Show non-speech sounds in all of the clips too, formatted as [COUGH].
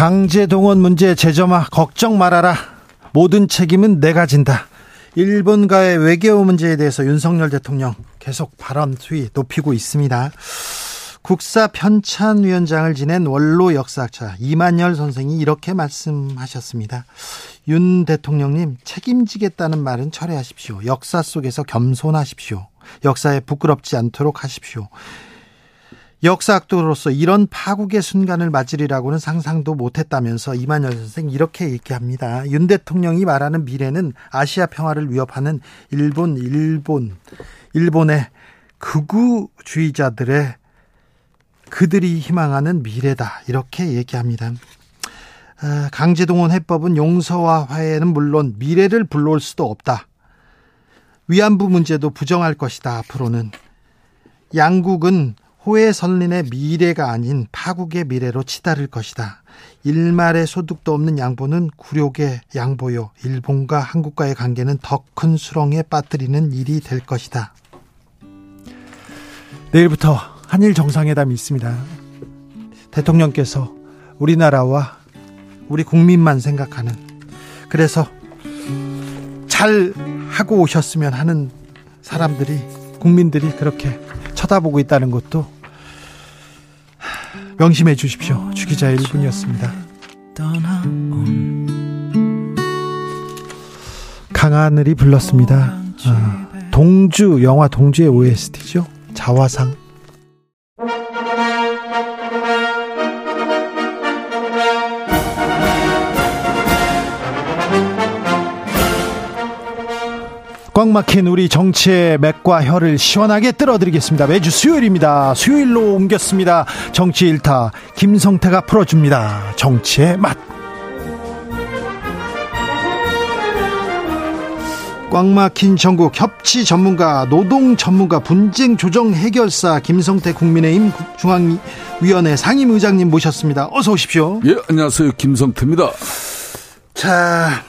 강제동원 문제 재점화 걱정 말아라. 모든 책임은 내가 진다. 일본과의 외교 문제에 대해서 윤석열 대통령 계속 발언 수위 높이고 있습니다. 국사 편찬 위원장을 지낸 원로 역사학자 이만열 선생이 이렇게 말씀하셨습니다. 윤 대통령님 책임지겠다는 말은 철회하십시오. 역사 속에서 겸손하십시오. 역사에 부끄럽지 않도록 하십시오. 역사학도로서 이런 파국의 순간을 맞으리라고는 상상도 못했다면서 이만열 선생 이렇게 얘기합니다. 윤 대통령이 말하는 미래는 아시아 평화를 위협하는 일본, 일본, 일본의 극우주의자들의 그들이 희망하는 미래다. 이렇게 얘기합니다. 아, 강제동원 해법은 용서와 화해는 물론 미래를 불러올 수도 없다. 위안부 문제도 부정할 것이다. 앞으로는 양국은 호혜선린의 미래가 아닌 파국의 미래로 치달을 것이다. 일말의 소득도 없는 양보는 굴욕의 양보요. 일본과 한국과의 관계는 더 큰 수렁에 빠뜨리는 일이 될 것이다. 내일부터 한일 정상회담이 있습니다. 대통령께서 우리나라와 우리 국민만 생각하는 그래서 잘 하고 오셨으면 하는 사람들이 국민들이 그렇게 쳐다보고 있다는 것도 명심해 주십시오. 주기자 1분이었습니다. 강하늘이 불렀습니다. 아, 동주 영화 동주의 OST죠. 자화상. 꽉 막힌 우리 정치의 맥과 혀를 시원하게 끌어드리겠습니다. 매주 수요일입니다. 수요일로 옮겼습니다. 정치 일타 김성태가 풀어줍니다. 정치의 맛. 꽉 막힌 전국 협치 전문가, 노동 전문가, 분쟁 조정 해결사 김성태 국민의힘 중앙위원회 상임의장님 모셨습니다. 어서 오십시오. 예, 안녕하세요. 김성태입니다. 자,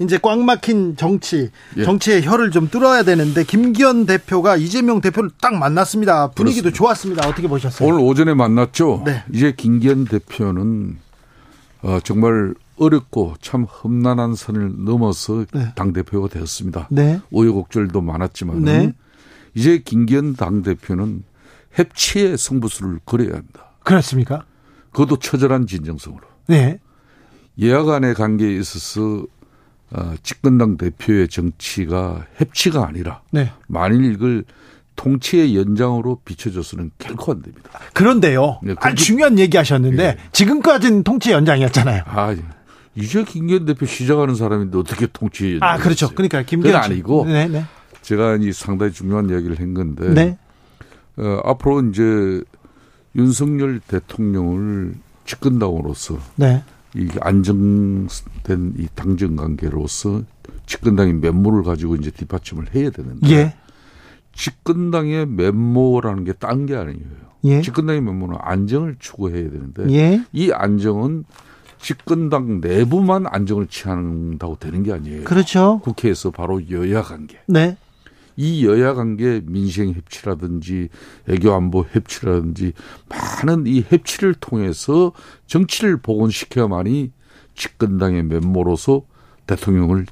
이제 꽉 막힌 정치, 예. 정치의 혀를 좀 뚫어야 되는데 김기현 대표가 이재명 대표를 딱 만났습니다. 분위기도 그렇습니다. 좋았습니다. 어떻게 보셨어요? 오늘 오전에 만났죠. 네. 이제 김기현 대표는 어, 정말 어렵고 참 험난한 선을 넘어서 네. 당 대표가 되었습니다. 네. 우여곡절도 많았지만 네. 이제 김기현 당 대표는 협치의 승부수를 걸어야 합니다. 그렇습니까? 그것도 처절한 진정성으로. 네. 예약 간의 관계에 있어서 어, 집권당 대표의 정치가 협치가 아니라 네. 만일 이걸 통치의 연장으로 비춰져서는 결코 안 됩니다. 그런데요. 네, 아 중요한 얘기 하셨는데 네. 지금까지는 통치 연장이었잖아요. 아, 이제 김기현 대표 시작하는 사람인데 어떻게 통치 연장? 아, 그렇죠. 그러니까 김기현 아니고 네, 네. 제가 이 상당히 중요한 이야기를 한 건데 네. 어, 앞으로 이제 윤석열 대통령을 집권당으로서 네. 이 안정된 이 당정 관계로서 집권당이 면모를 가지고 이제 뒷받침을 해야 되는데 예. 집권당의 면모라는 게 딴 게 아니에요. 예. 집권당의 면모는 안정을 추구해야 되는데 예. 이 안정은 집권당 내부만 안정을 취한다고 되는 게 아니에요. 그렇죠. 국회에서 바로 여야 관계. 네. 이 여야 관계 민생 협치라든지 애교 안보 협치라든지 많은 이 협치를 통해서 정치를 복원시켜야만이 집권당의 면모로서 대통령을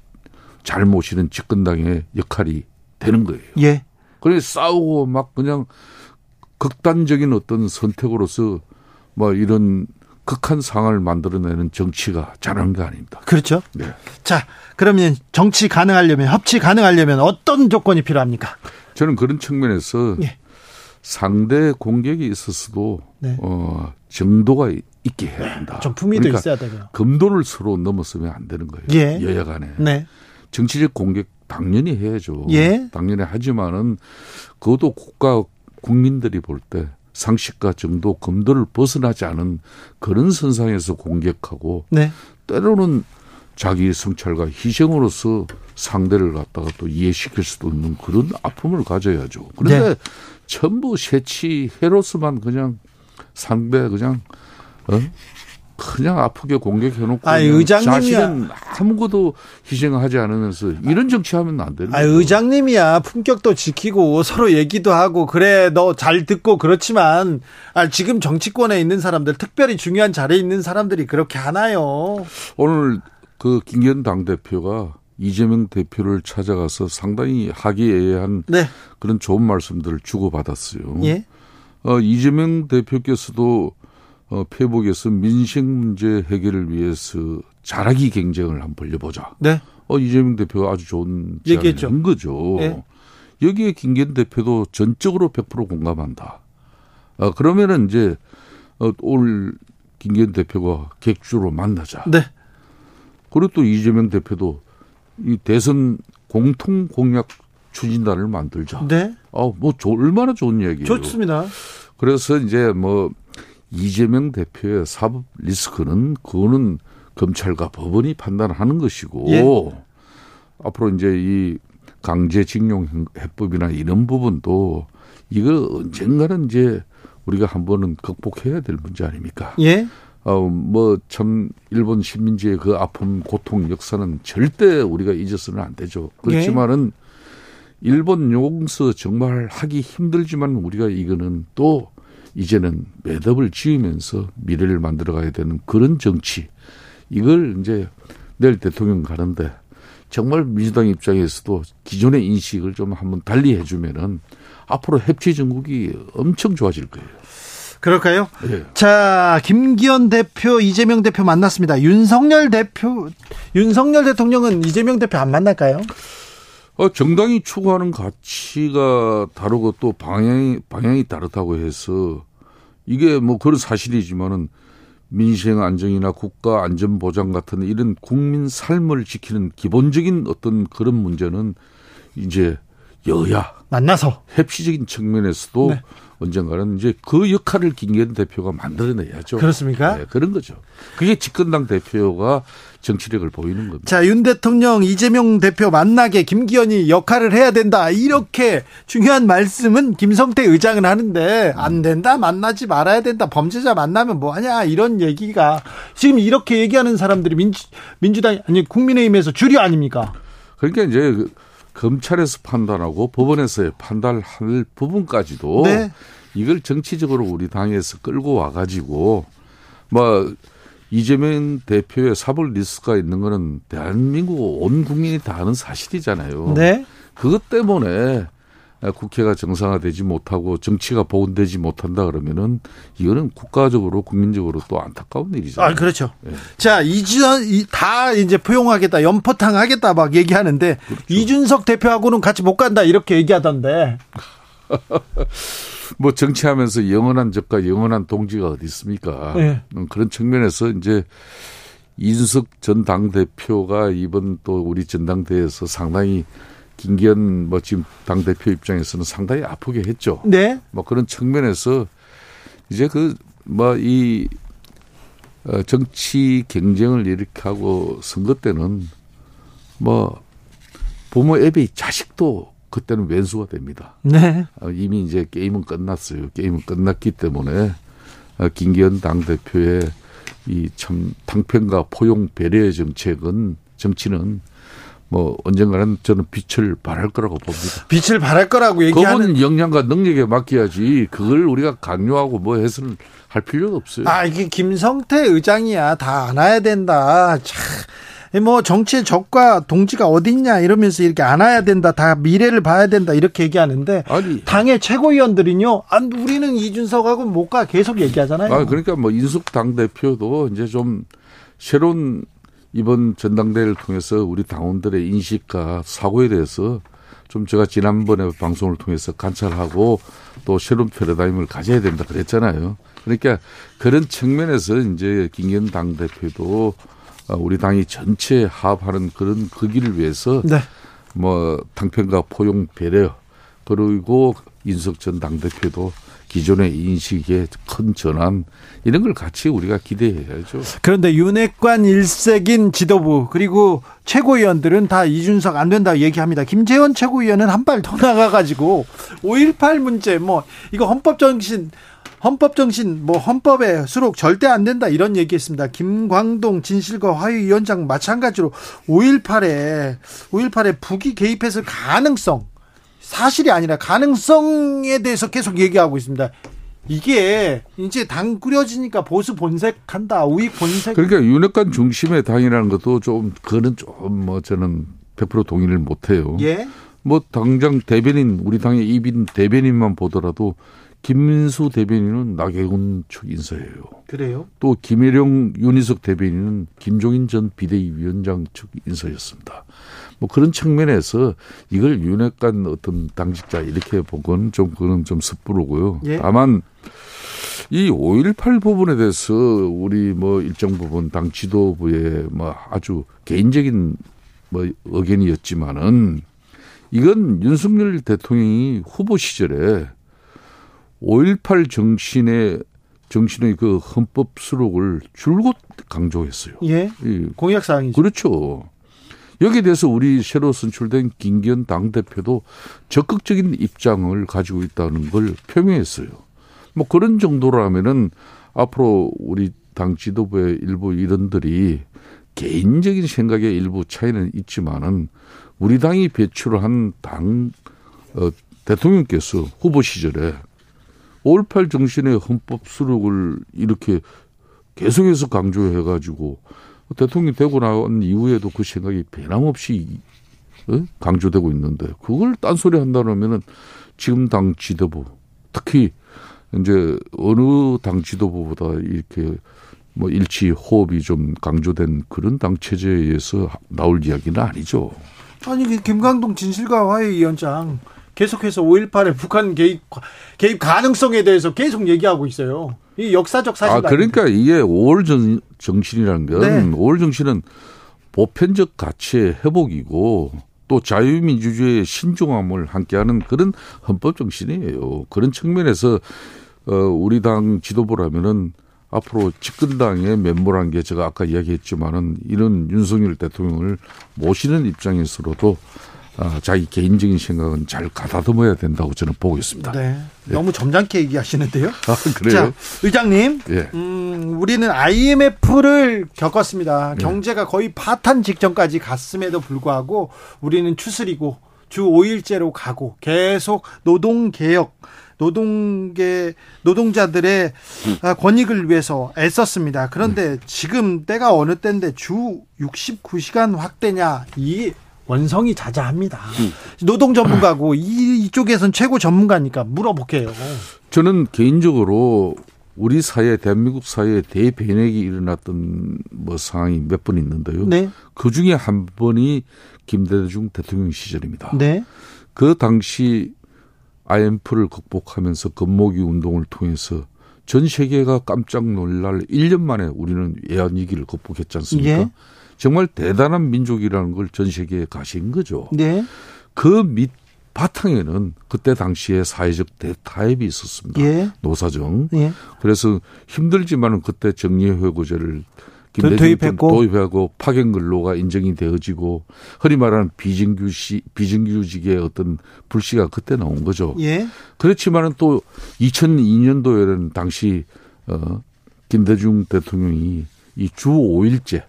잘 모시는 집권당의 역할이 되는 거예요. 예. 그래 싸우고 막 그냥 극단적인 어떤 선택으로서 뭐 이런 극한 상황을 만들어내는 정치가 잘하는 게 아닙니다. 그렇죠. 네. 자, 그러면 정치 가능하려면 협치 가능하려면 어떤 조건이 필요합니까? 저는 그런 측면에서 예. 상대 공격이 있었어도 네. 어, 정도가 있게 해야 한다. 좀 품위도 그러니까 있어야 되고요. 금도를 서로 넘어서면 안 되는 거예요. 예. 여야 간에. 네. 정치적 공격 당연히 해야죠. 예. 당연히 하지만은 그것도 국가 국민들이 볼 때 상식과 정도 검도를 벗어나지 않은 그런 선상에서 공격하고 네. 때로는 자기 성찰과 희생으로서 상대를 갖다가 또 이해시킬 수도 있는 그런 아픔을 가져야죠. 그런데 네. 전부 새치 해로서만 그냥 상대 그냥 어? 그냥 아프게 공격해놓고 아, 의장님이야. 자신은 아무것도 희생하지 않으면서 이런 정치하면 안 되는. 아, 의장님이야 품격도 지키고 서로 얘기도 하고 그래 너 잘 듣고 그렇지만 아, 지금 정치권에 있는 사람들 특별히 중요한 자리에 있는 사람들이 그렇게 하나요? 오늘 그 김기현 당 대표가 이재명 대표를 찾아가서 상당히 하기애애한 네. 그런 좋은 말씀들을 주고받았어요. 예? 어, 이재명 대표께서도 어, 페북에서 민생 문제 해결을 위해서 잘하기 경쟁을 한번 벌려보자. 네. 어, 이재명 대표가 아주 좋은 얘기했죠. 한 거죠. 네. 여기에 김기현 대표도 전적으로 100% 공감한다. 어, 그러면은 이제 어, 올 김기현 대표가 객주로 만나자. 네. 그리고 또 이재명 대표도 이 대선 공통 공약 추진단을 만들자. 네. 어, 뭐 얼마나 좋은 얘기예요. 좋습니다. 그래서 이제 뭐 이재명 대표의 사법 리스크는 그거는 검찰과 법원이 판단하는 것이고 예. 앞으로 이제 이 강제징용 해법이나 이런 부분도 이거 언젠가는 이제 우리가 한 번은 극복해야 될 문제 아닙니까? 예. 어, 뭐, 참, 일본 시민지의 그 아픔, 고통, 역사는 절대 우리가 잊어서는 안 되죠. 그렇지만은, 예. 일본 용서 정말 하기 힘들지만 우리가 이거는 또 이제는 매듭을 지으면서 미래를 만들어 가야 되는 그런 정치. 이걸 이제 내일 대통령 가는데 정말 민주당 입장에서도 기존의 인식을 좀 한번 달리 해주면은 앞으로 협치 전국이 엄청 좋아질 거예요. 그럴까요? 네. 자, 김기현 대표, 이재명 대표 만났습니다. 윤석열 대표, 윤석열 대통령은 이재명 대표 안 만날까요? 어, 정당이 추구하는 가치가 다르고 또 방향이, 방향이 다르다고 해서 이게 뭐 그런 사실이지만은 민생 안정이나 국가 안전 보장 같은 이런 국민 삶을 지키는 기본적인 어떤 그런 문제는 이제 여야 만나서 협치적인 측면에서도 네. 언젠가는 이제 그 역할을 김기현 대표가 만들어내야죠. 그렇습니까? 네, 그런 거죠. 그게 집권당 대표가 정치력을 보이는 겁니다. 자, 윤 대통령, 이재명 대표 만나게 김기현이 역할을 해야 된다. 이렇게 중요한 말씀은 김성태 의장은 하는데 안 된다. 만나지 말아야 된다. 범죄자 만나면 뭐 하냐. 이런 얘기가 지금 이렇게 얘기하는 사람들이 민주, 민주당 아니 국민의힘에서 주류 아닙니까? 그러니까 이제 그 검찰에서 판단하고 법원에서 판단할 부분까지도 네. 이걸 정치적으로 우리 당에서 끌고 와가지고 뭐 이재명 대표의 사법 리스크가 있는 거는 대한민국 온 국민이 다 아는 사실이잖아요. 네. 그것 때문에 국회가 정상화되지 못하고 정치가 보온되지 못한다 그러면은 이거는 국가적으로 국민적으로 또 안타까운 일이죠. 아 그렇죠. 네. 자 이준 다 이제 포용하겠다 연포탕 하겠다 막 얘기하는데 그렇죠. 이준석 대표하고는 같이 못 간다 이렇게 얘기하던데. [LAUGHS] 뭐 정치하면서 영원한 적과 영원한 동지가 어디 있습니까? 네. 음, 그런 측면에서 이제 이준석 전 당 대표가 이번 또 우리 전당대회에서 상당히 김기현 뭐 지금 당 대표 입장에서는 상당히 아프게 했죠. 네. 뭐 그런 측면에서 이제 그 뭐이 어, 정치 경쟁을 이렇게 하고 선거 때는 뭐 부모 앱이 자식도 그때는 왼수가 됩니다. 네. 어, 이미 이제 게임은 끝났어요. 게임은 끝났기 때문에 어, 김기현 당 대표의 이 참 당편과 포용 배려의 정책은 정치는 뭐 언젠가는 저는 빛을 발할 거라고 봅니다. 빛을 발할 거라고 얘기하는 그건 역량과 능력에 맡겨야지 그걸 우리가 강요하고 뭐 해서는 할 필요가 없어요. 아 이게 김성태 의장이야 다 안아야 된다. 참. 뭐 정치의 적과 동지가 어딨냐 이러면서 이렇게 안아야 된다 다 미래를 봐야 된다 이렇게 얘기하는데 아니, 당의 최고위원들은요 안 우리는 이준석하고 못 가 계속 얘기하잖아요. 아 그러니까 뭐 인숙 당 대표도 이제 좀 새로운 이번 전당대회를 통해서 우리 당원들의 인식과 사고에 대해서 좀 제가 지난번에 방송을 통해서 관찰하고 또 새로운 패러다임을 가져야 된다 그랬잖아요. 그러니까 그런 측면에서 이제 김기현 당대표도 우리 당이 전체 합하는 그런 그 길을 위해서 네. 뭐 당편과 포용 배려 그리고 인석 전 당대표도 기존의 인식의 큰 전환 이런 걸 같이 우리가 기대해야죠. 그런데 윤핵관 일색인 지도부 그리고 최고위원들은 다 이준석 안 된다 얘기합니다. 김재원 최고위원은 한 발 더 나가가지고 5.18 문제 뭐 이거 헌법 정신 헌법 정신 뭐 헌법에 수록 절대 안 된다 이런 얘기했습니다. 김광동 진실과 화위위원장 마찬가지로 5.18에 5.18에 북이 개입했을 가능성 사실이 아니라 가능성에 대해서 계속 얘기하고 있습니다. 이게 이제 당 꾸려지니까 보수 본색한다, 우익 본색. 그러니까 윤핵관 중심의 당이라는 것도 좀 그거는 좀 뭐 저는 100% 동의를 못해요. 예. 뭐 당장 대변인 우리 당의 이빈 대변인만 보더라도 김민수 대변인은 나경원 측 인사예요. 그래요? 또 김혜령 윤희석 대변인은 김종인 전 비대위 위원장 측 인사였습니다. 뭐 그런 측면에서 이걸 윤핵관 어떤 당직자 이렇게 보고는 좀 그건 좀 섣부르고요. 예? 다만 이 5.18 부분에 대해서 우리 뭐 일정 부분 당 지도부의 뭐 아주 개인적인 뭐 의견이었지만은 이건 윤석열 대통령이 후보 시절에 5.18 정신의 정신의 그 헌법 수록을 줄곧 강조했어요. 예. 공약 사항이죠. 그렇죠. 여기에 대해서 우리 새로 선출된 김기현 당대표도 적극적인 입장을 가지고 있다는 걸 표명했어요. 뭐 그런 정도라면은 앞으로 우리 당 지도부의 일부 일원들이 개인적인 생각의 일부 차이는 있지만은 우리 당이 배출한 당 어, 대통령께서 후보 시절에 5.18 정신의 헌법 수록을 이렇게 계속해서 강조해 가지고 대통령이 되고 나온 이후에도 그 생각이 변함없이 어? 강조되고 있는데 그걸 딴소리 한다면은 지금 당 지도부 특히 이제 어느 당 지도부보다 이렇게 뭐 일치 호흡이 좀 강조된 그런 당 체제에 의해서 나올 이야기는 아니죠. 아니 그 김강동 진실과 화해위원장 계속해서 5.18의 북한 개입 개입 가능성에 대해서 계속 얘기하고 있어요. 이 역사적 사실. 아 그러니까 이게 5월 정, 정신이라는 건 네. 5월 정신은 보편적 가치의 회복이고 또 자유민주주의의 신중함을 함께하는 그런 헌법 정신이에요. 그런 측면에서 어 우리 당 지도부라면은 앞으로 집권당의 멤버란 게 제가 아까 이야기했지만은 이런 윤석열 대통령을 모시는 입장에서로도 아, 자기 개인적인 생각은 잘 가다듬어야 된다고 저는 보고 있습니다. 네. 네. 너무 점잖게 얘기하시는데요. [LAUGHS] 아, 그래요? 자, 의장님, 예. 음, 우리는 IMF를 겪었습니다. 네. 경제가 거의 파탄 직전까지 갔음에도 불구하고 우리는 추스리고 주 5일제로 가고 계속 노동 개혁, 노동계 노동자들의 음. 권익을 위해서 애썼습니다. 그런데 음. 지금 때가 어느 때인데 주 69시간 확대냐 이 원성이 자자합니다. 음. 노동 전문가고 이, 이쪽에선 최고 전문가니까 물어볼게요. 저는 개인적으로 우리 사회, 대한민국 사회에 대변액이 일어났던 뭐 상황이 몇 번 있는데요. 네. 그 중에 한 번이 김대중 대통령 시절입니다. 네. 그 당시 IMF를 극복하면서 건모기 운동을 통해서 전 세계가 깜짝 놀랄 1년 만에 우리는 외환 위기를 극복했지 않습니까? 예. 정말 대단한 민족이라는 걸 전 세계에 가신 거죠. 네. 그 밑 바탕에는 그때 당시에 사회적 대타협이 있었습니다. 예. 노사정. 예. 그래서 힘들지만은 그때 정리회고제를 도입했고 도입하고 파견 근로가 인정이 되어지고 흔히 말하는 비정규시 비정규직의 어떤 불씨가 그때 나온 거죠. 예. 그렇지만은 또 2002년도에는 당시 어 김대중 대통령이 이 주 5일제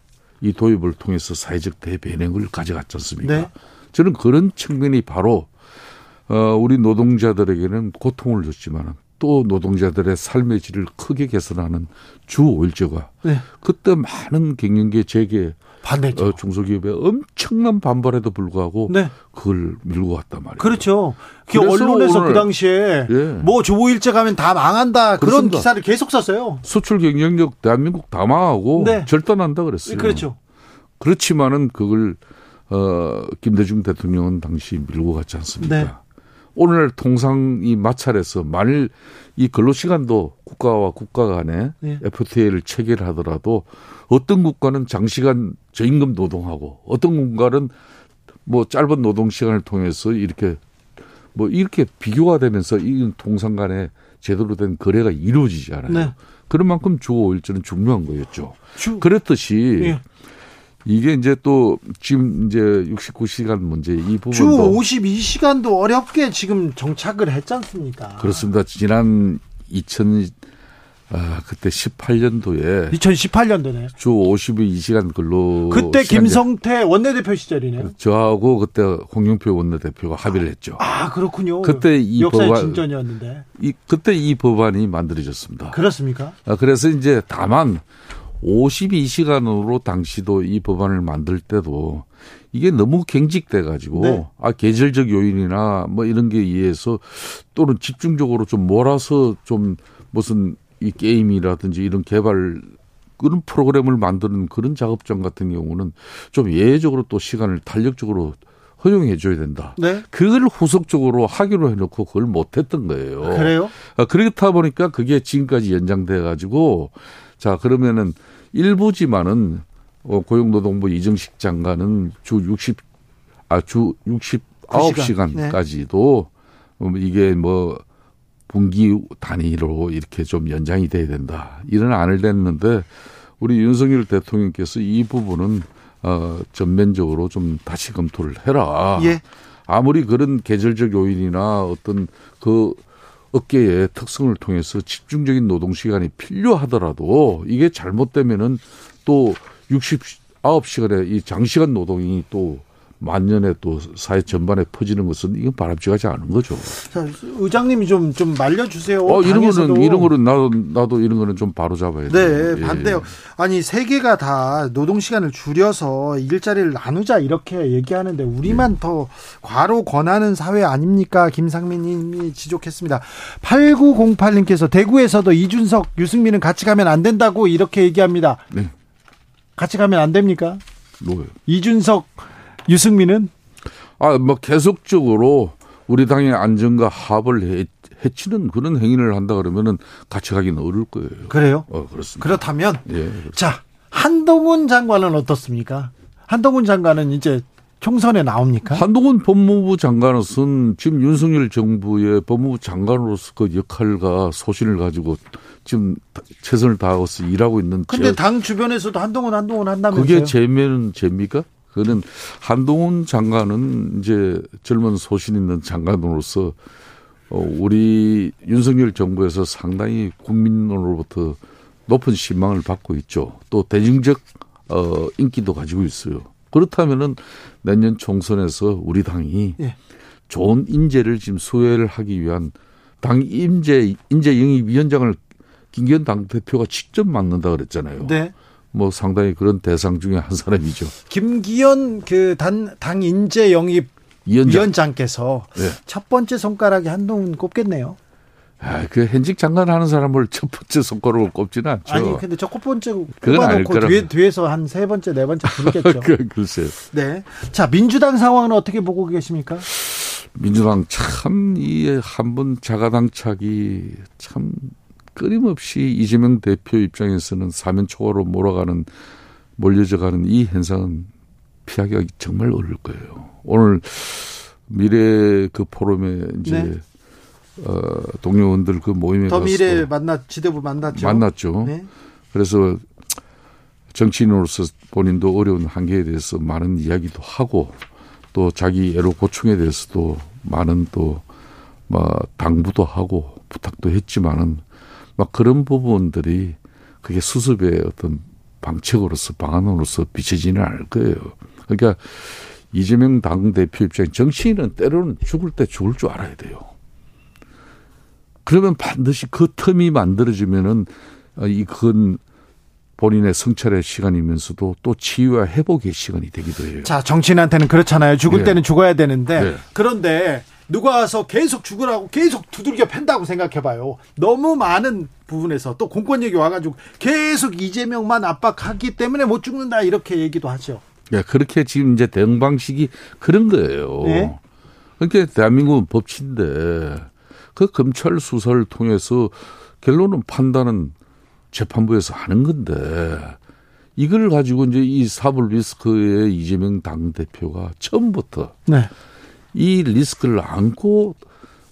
이 도입을 통해서 사회적 대변행을 가져갔지 않습니까? 네. 저는 그런 측면이 바로 어 우리 노동자들에게는 고통을 줬지만 또 노동자들의 삶의 질을 크게 개선하는 주 5일제가 네. 그때 많은 갱년기 재개 반대죠. 어, 중소기업의 엄청난 반발에도 불구하고 네. 그걸 밀고 갔단 말이에요. 그렇죠. 그 언론에서 그 당시에 예. 뭐주 5일제 가면 다 망한다 그렇습니다. 그런 기사를 계속 썼어요. 수출 경쟁력 대한민국 다 망하고 네. 절단한다 그랬어요. 그렇죠. 그렇지만은 그걸 어 김대중 대통령은 당시 밀고 갔지 않습니까? 네. 오늘 통상 이 마찰해서 만일 이 근로 시간도 국가와 국가 간에 네. FTA를 체결하더라도 어떤 국가는 장시간 저임금 노동하고 어떤 국가는 뭐 짧은 노동 시간을 통해서 이렇게 뭐 이렇게 비교가 되면서 이 통상 간에 제대로 된 거래가 이루어지지 않아요. 네. 그런 만큼 주 5일제는 중요한 거였죠. 주. 그랬듯이 예. 이게 이제 또 지금 이제 69시간 문제 이 부분도 주 52시간도 어렵게 지금 정착을 했지 않습니까? 그렇습니다. 지난 2000 아, 그때 18년도에 2018년도네. 주 52시간 근로 그때 김성태 원내대표 시절이네요. 저하고 그때 홍영표 원내대표가 합의를 했죠. 아, 그렇군요. 그때 이 역사의 법안 진전이었는데. 이 그때 이 법안이 만들어졌습니다. 그렇습니까? 아, 그래서 이제 다만 52시간으로 당시도 이 법안을 만들 때도 이게 너무 갱직돼 가지고 네. 아 계절적 요인이나 뭐 이런 게 의해서 또는 집중적으로 좀 몰아서 좀 무슨 이 게임이라든지 이런 개발 그런 프로그램을 만드는 그런 작업장 같은 경우는 좀 예외적으로 또 시간을 탄력적으로 허용해 줘야 된다. 네. 그걸 후속적으로 하기로 해놓고 그걸 못했던 거예요. 그래요? 아, 그렇다 보니까 그게 지금까지 연장돼 가지고 자 그러면은 일부지만은 어, 고용노동부 이정식 장관은 주 60, 아, 주 69시간까지도 네. 이게 뭐 분기 단위로 이렇게 좀 연장이 돼야 된다. 이런 안을 냈는데 우리 윤석열 대통령께서 이 부분은 어 전면적으로 좀 다시 검토를 해라. 예. 아무리 그런 계절적 요인이나 어떤 그 업계의 특성을 통해서 집중적인 노동 시간이 필요하더라도 이게 잘못되면은 또 69시간의 이 장시간 노동이 또 만년에 또 사회 전반에 퍼지는 것은 이건 바람직하지 않은 거죠. 자, 의장님이 좀, 좀 말려주세요. 어, 이런 거는, 이런 거는 나도, 나도 이런 거는 좀 바로 잡아야 돼요. 네, 예. 반대요. 아니, 세계가 다 노동시간을 줄여서 일자리를 나누자 이렇게 얘기하는데 우리만 예. 더 과로 권하는 사회 아닙니까? 김상민 님이 지적했습니다. 8908님께서 대구에서도 이준석, 유승민은 같이 가면 안 된다고 이렇게 얘기합니다. 네. 같이 가면 안 됩니까? 뭐요? 이준석, 유승민은 아 뭐 계속적으로 우리 당의 안정과 합을 해치는 그런 행위를 한다 그러면은 같이 가기는 어려울 거예요. 그래요? 어 그렇습니다. 그렇다면 예, 자 한동훈 장관은 어떻습니까? 한동훈 장관은 이제 총선에 나옵니까? 한동훈 법무부 장관은 지금 윤석열 정부의 법무부 장관으로서 그 역할과 소신을 가지고 지금 최선을 다하고서 일하고 있는. 근데 당 주변에서도 한동훈 한동훈 한다면서요? 그게 재면 죄입니까? 그는 한동훈 장관은 이제 젊은 소신 있는 장관으로서 어, 우리 윤석열 정부에서 상당히 국민으로부터 높은 신망을 받고 있죠. 또 대중적 어 인기도 가지고 있어요. 그렇다면은 내년 총선에서 우리 당이 예. 좋은 인재를 지금 수혜를 하기 위한 당 인재 인재 영입 위원장을 김기현 당 대표가 직접 맡는다 그랬잖아요. 네. 뭐 상당히 그런 대상 중에 한 사람이죠. 김기현 그 단 당 인재 영입 위원장. 께서첫 네. 번째 손가락에 한동훈 꼽겠네요. 아, 그 현직 장관 하는 사람을 첫 번째 손가락으로 꼽지는 않죠. 아니, 근데 첫 번째 꼽아놓고 뒤에, 뒤에서 한 세 번째, 네 번째 부르겠죠. [LAUGHS] 그, 글쎄요. 네. 자, 민주당 상황은 어떻게 보고 계십니까? 민주당 참, 이한번 자가당착이 참 끊임없이 이재명 대표 입장에서는 사면 초과로 몰아가는 몰려져가는 이 현상은 피하기가 정말 어려울 거예요. 오늘 미래 그 포럼에 이제 네. 어, 동료원들 그 모임에 더 미래 만나 지도부 만났죠. 만났죠. 네. 그래서 정치인으로서 본인도 어려운 한계에 대해서 많은 이야기도 하고 또 자기 애로 고충에 대해서도 많은 또뭐 당부도 하고 부탁도 했지만은 막 그런 부분들이 그게 수습의 어떤 방책으로서 방안으로서 비춰지는 않을 거예요. 그러니까 이재명 당대표 입장 정치인은 때로는 죽을 때 죽을 줄 알아야 돼요. 그러면 반드시 그 틈이 만들어지면은 이 그건 본인의 성찰의 시간이면서도 또 치유와 회복의 시간이 되기도 해요. 자, 정치인한테는 그렇잖아요. 죽을 네. 때는 죽어야 되는데 네. 그런데 누가 와서 계속 죽으라고 계속 두들겨 팬다고 생각해봐요. 너무 많은 부분에서 또 공권력이 와가지고 계속 이재명만 압박하기 때문에 못 죽는다 이렇게 얘기도 하죠. 야, 그렇게 지금 이제 대응 방식이 그런 거예요. 네? 그러니까 대한민국은 법치인데 그 검찰 수사를 통해서 결론은 판단은 재판부에서 하는 건데 이걸 가지고 이제 이 사법 리스크의 이재명 당 대표가 처음부터 네. 이 리스크를 안고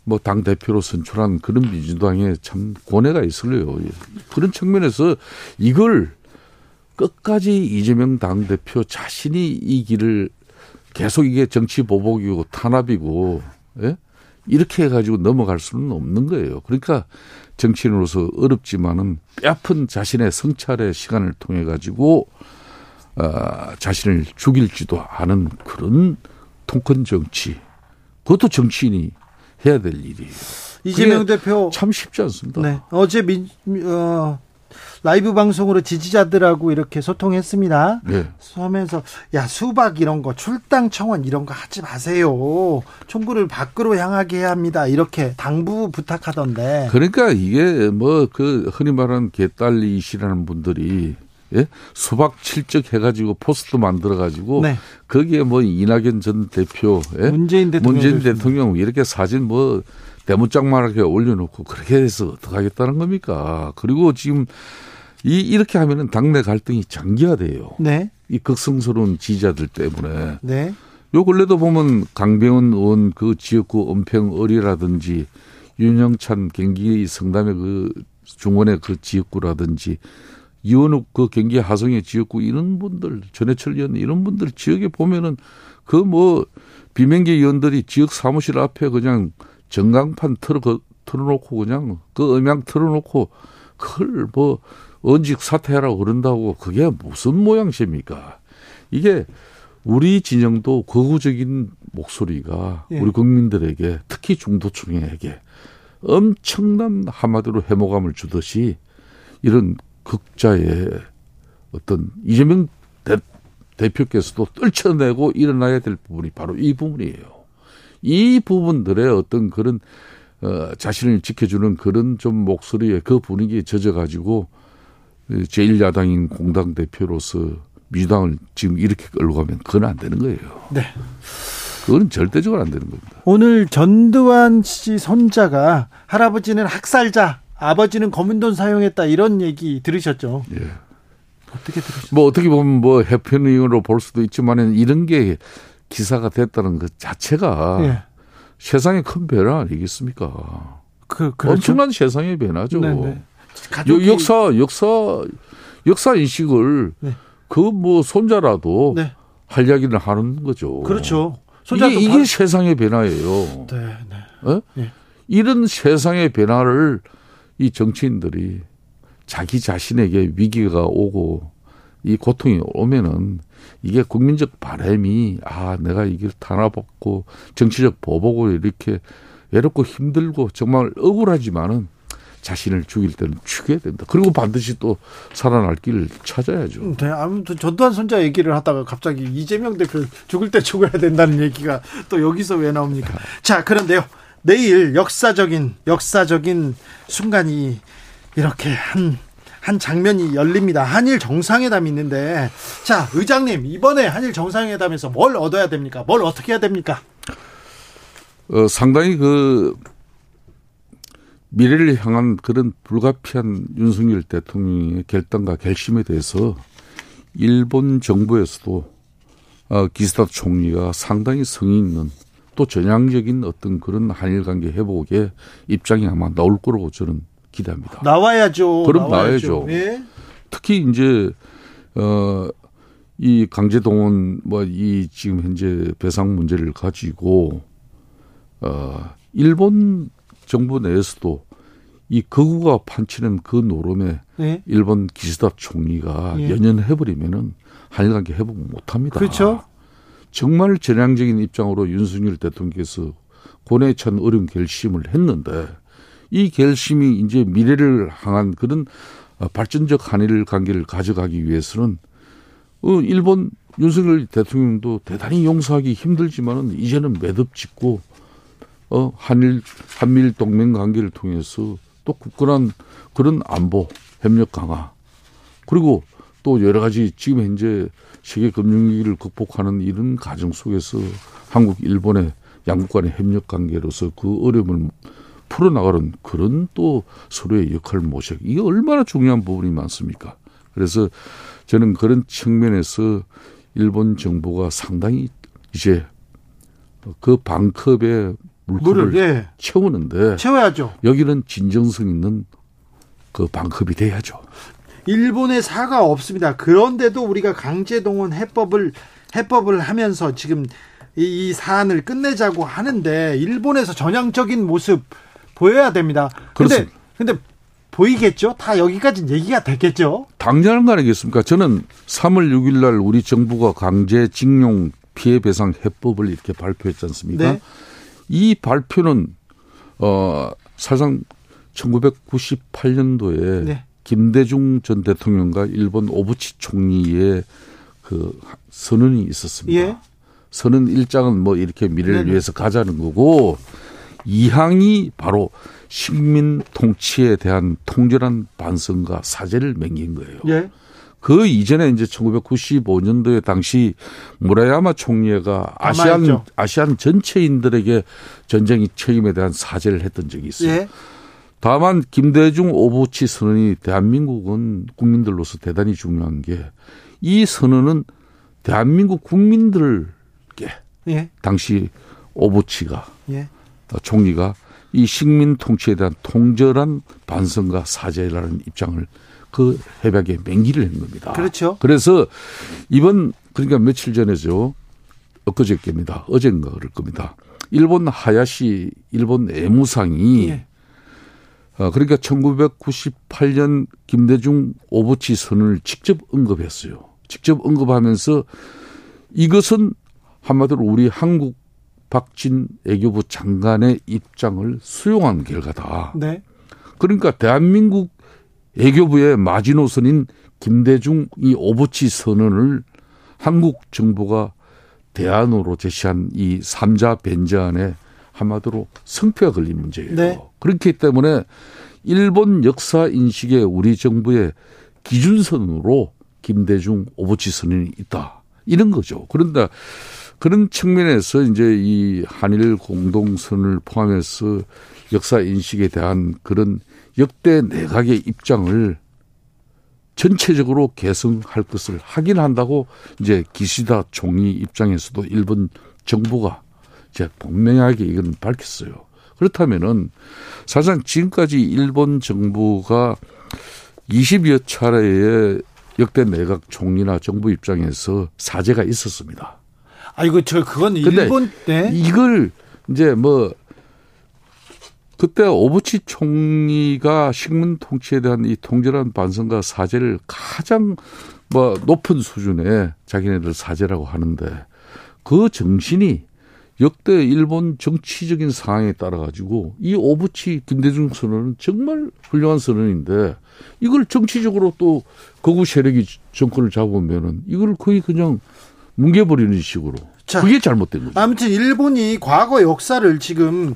뭐 당 대표로 선출한 그런 민주당에 참 고뇌가 있을래요. 그런 측면에서 이걸 끝까지 이재명 당 대표 자신이 이 길을 계속 이게 정치 보복이고 탄압이고 예? 이렇게 해가지고 넘어갈 수는 없는 거예요. 그러니까 정치인으로서 어렵지만은 뼈아픈 자신의 성찰의 시간을 통해 가지고 어, 자신을 죽일지도 않은 그런 통큰 정치. 그것도 정치인이 해야 될 일이에요. 이재명 대표 참 쉽지 않습니다. 네. 어제 민, 어, 라이브 방송으로 지지자들하고 이렇게 소통했습니다. 네. 하면서 야 수박 이런 거 출당 청원 이런 거 하지 마세요. 총구를 밖으로 향하게 해야 합니다. 이렇게 당부 부탁하던데. 그러니까 이게 뭐 그 흔히 말하는 개딸리시라는 분들이 예? 수박 칠적 해가지고 포스트 만들어가지고 네. 거기에 뭐 이낙연 전 대표, 예? 문재인 대통령, 문재인 대통령 이렇게 사진 뭐 대문짝만하게 올려놓고 그렇게 해서 어떡하겠다는 겁니까? 그리고 지금 이 이렇게 하면은 당내 갈등이 장기화돼요. 네. 이 극성스러운 지지자들 때문에. 네. 요 근래도 보면 강병원 의원 그 지역구 은평을이라든지 윤영찬 경기 성담의 그 중원의 그 지역구라든지 이원욱 그 경기 하성의 지역구 이런 분들 전해철 의원 이런 분들 지역에 보면은 그 뭐 비명계 의원들이 지역 사무실 앞에 그냥 전광판 틀어 틀어놓고 그냥 그 음향 틀어놓고 그걸 뭐 언직 사퇴하라고 그런다고 그게 무슨 모양새입니까? 이게 우리 진영도 거구적인 목소리가 예. 우리 국민들에게 특히 중도층에게 엄청난 한마디로 해모감을 주듯이 이런 극자의 어떤 이재명 대, 대표께서도 떨쳐내고 일어나야 될 부분이 바로 이 부분이에요. 이 부분들의 어떤 그런 어, 자신을 지켜주는 그런 좀 목소리에 그 분위기에 젖어가지고 제1야당인 공당 대표로서 민주당을 지금 이렇게 끌고 가면 그건 안 되는 거예요. 네. 그건 절대적으로 안 되는 겁니다. 오늘 전두환 씨 손자가 할아버지는 학살자, 아버지는 검은 돈 사용했다 이런 얘기 들으셨죠? 예. 어떻게 들으셨어요? 뭐 어떻게 보면 뭐 해프닝으로 볼 수도 있지만 이런 게 기사가 됐다는 것 자체가 예. 세상의 큰 변화 아니겠습니까? 그, 그렇죠? 엄청난 세상의 변화죠. 네네. 네. 가족이... 역사 역사 역사 인식을 네. 그뭐 손자라도 네. 할 이야기를 하는 거죠. 그렇죠. 이게, 이게 바... 세상의 변화예요. 네, 네. 어? 네. 이런 세상의 변화를 이 정치인들이 자기 자신에게 위기가 오고 이 고통이 오면은 이게 국민적 바램이 아 내가 이길 탄압받고 정치적 보복을 이렇게 외롭고 힘들고 정말 억울하지만은 자신을 죽일 때는 죽여야 된다. 그리고 반드시 또 살아날 길을 찾아야죠. 네, 아무튼 전두환 손자 얘기를 하다가 갑자기 이재명 대표 죽을 때 죽어야 된다는 얘기가 또 여기서 왜 나옵니까? [LAUGHS] 자, 그런데요. 내일 역사적인 역사적인 순간이 이렇게 한한 장면이 열립니다. 한일 정상회담이 있는데 자, 의장님 이번에 한일 정상회담에서 뭘 얻어야 됩니까? 뭘 어떻게 해야 됩니까? 어, 상당히 그 미래를 향한 그런 불가피한 윤석열 대통령의 결단과 결심에 대해서 일본 정부에서도 어, 기시다 총리가 상당히 성의 있는 또 전향적인 어떤 그런 한일 관계 회복에 입장이 아마 나올 거라고 저는 기대합니다. 나와야죠. 그럼 나와야죠. 예? 특히 이제 어 이 강제동원 뭐 이 지금 현재 배상 문제를 가지고 어 일본 정부 내에서도 이 거구가 판치는 그 노름에 네. 일본 기시다 총리가 예. 연연해버리면은 한일 관계 회복 못합니다. 그렇죠. 정말 전향적인 입장으로 윤석열 대통령께서 고뇌에 찬 어려운 결심을 했는데 이 결심이 이제 미래를 향한 그런 발전적 한일 관계를 가져가기 위해서는 어, 일본 윤석열 대통령도 대단히 용서하기 힘들지만은 이제는 매듭 짓고 어, 한일, 한미일 동맹 관계를 통해서 또 굳건한 그런 안보, 협력 강화, 그리고 또 여러 가지 지금 현재 세계 금융위기를 극복하는 이런 과정 속에서 한국, 일본의 양국 간의 협력 관계로서 그 어려움을 풀어나가는 그런 또 서로의 역할 모색. 이게 얼마나 중요한 부분이 많습니까? 그래서 저는 그런 측면에서 일본 정부가 상당히 이제 그 반컵에 물컵을 물을, 예. 채우는데 채워야죠. 여기는 진정성 있는 그 반컵이 돼야죠. 일본에 사가 없습니다. 그런데도 우리가 강제동원 해법을 해법을 하면서 지금 이, 이 사안을 끝내자고 하는데 일본에서 전향적인 모습 보여야 됩니다. 그런데 근데 보이겠죠? 다 여기까지 얘기가 됐겠죠? 당연한 거 아니겠습니까? 저는 3월 6일 날 우리 정부가 강제 징용 피해 배상 해법을 이렇게 발표했지 않습니까? 네. 이 발표는 어 사실상 1998년도에 네. 김대중 전 대통령과 일본 오부치 총리의 그 선언이 있었습니다. 예. 선언 일장은 뭐 이렇게 미래를 네네. 위해서 가자는 거고 이항이 바로 식민 통치에 대한 통절한 반성과 사죄를 맹긴 거예요. 예. 그 이전에 이제 1995년도에 당시 무라야마 총리가 아시안 아시안 전체인들에게 전쟁의 책임에 대한 사죄를 했던 적이 있어요. 예. 다만 김대중 오부치 선언이 대한민국은 국민들로서 대단히 중요한 게 이 선언은 대한민국 국민들께 예. 당시 오부치가 예. 총리가 이 식민 통치에 대한 통절한 반성과 사죄라는 입장을 그 협약에 맹기를 한 겁니다. 그렇죠. 그래서 이번 그러니까 며칠 전에죠. 엊그저께입니다. 어젠가 그럴 겁니다. 일본 하야시 일본 애무상이 예. 어, 그러니까 1998년 김대중 오부치 선언을 직접 언급했어요. 직접 언급하면서 이것은 한마디로 우리 한국 박진 외교부 장관의 입장을 수용한 결과다. 네. 그러니까 대한민국 외교부의 마지노선인 김대중 이 오부치 선언을 한국 정부가 대안으로 제시한 이 3자 벤제안에 한마디로 성패가 걸린 문제예요. 네. 그렇기 때문에 일본 역사 인식에 우리 정부의 기준선으로 김대중 오부치 선언이 있다. 이런 거죠. 그런데 그런 측면에서 이제 이 한일 공동선을 포함해서 역사 인식에 대한 그런 역대 내각의 입장을 전체적으로 개성할 것을 확인한다고 이제 기시다 총리 입장에서도 일본 정부가 이제 분명하게 이건 밝혔어요. 그렇다면은 사실상 지금까지 일본 정부가 20여 차례의 역대 내각 총리나 정부 입장에서 사죄가 있었습니다. 아이고 저 그건 일본 때 이걸 이제 뭐 그때 오부치 총리가 식민 통치에 대한 이 통절한 반성과 사죄를 가장 뭐 높은 수준의 자기네들 사죄라고 하는데 그 정신이 역대 일본 정치적인 상황에 따라 가지고 이 오부치 김대중 선언은 정말 훌륭한 선언인데 이걸 정치적으로 또 거구 세력이 정권을 잡으면은 이걸 거의 그냥 뭉개버리는 식으로 자, 그게 잘못된 거죠. 아무튼 일본이 과거 역사를 지금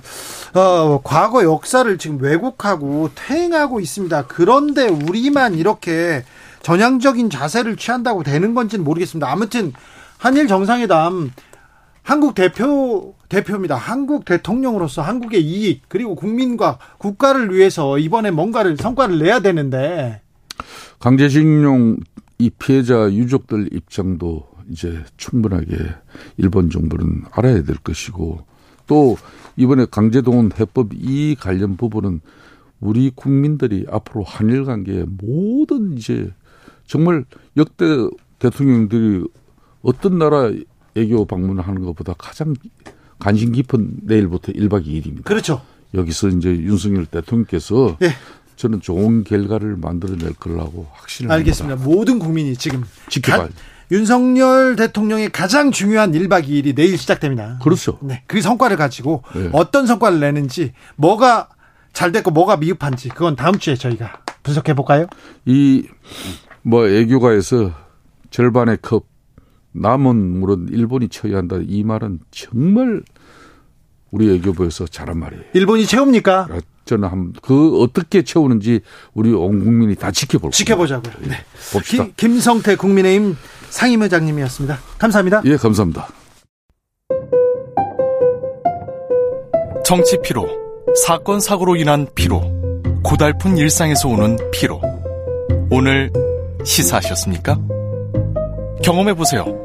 어, 과거 역사를 지금 왜곡하고 퇴행하고 있습니다. 그런데 우리만 이렇게 전향적인 자세를 취한다고 되는 건지는 모르겠습니다. 아무튼 한일 정상회담 한국 대표 대표입니다. 한국 대통령으로서 한국의 이익 그리고 국민과 국가를 위해서 이번에 뭔가를 성과를 내야 되는데 강제징용 이 피해자 유족들 입장도 이제 충분하게 일본 정부는 알아야 될 것이고 또 이번에 강제동원 해법 이 관련 부분은 우리 국민들이 앞으로 한일 관계에 모든 이제 정말 역대 대통령들이 어떤 나라 애교 방문을 하는 것보다 가장 관심 깊은 내일부터 1박 2일입니다. 그렇죠. 여기서 이제 윤석열 대통령께서 네. 저는 좋은 결과를 만들어낼 거라고 확신을 알겠습니다. 합니다. 모든 국민이 지금 지켜봐야 윤석열 대통령의 가장 중요한 1박 2일이 내일 시작됩니다. 그렇죠. 네. 그 성과를 가지고 네. 어떤 성과를 내는지 뭐가 잘 됐고 뭐가 미흡한지 그건 다음 주에 저희가 분석해 볼까요? 이 뭐 애교가에서 절반의 컵 남은 물은 일본이 쳐야 한다 이 말은 정말 우리 애교부에서 잘한 말이에요. 일본이 채웁니까? 저는 한, 그 어떻게 채우는지 우리 온 국민이 다 지켜볼 지켜보자고요. 네. 봅시다. 김, 김성태 국민의힘 상임회장님이었습니다. 감사합니다. 예, 감사합니다. 정치 피로, 사건 사고로 인한 피로, 고달픈 일상에서 오는 피로. 오늘 시사하셨습니까? 경험해 보세요.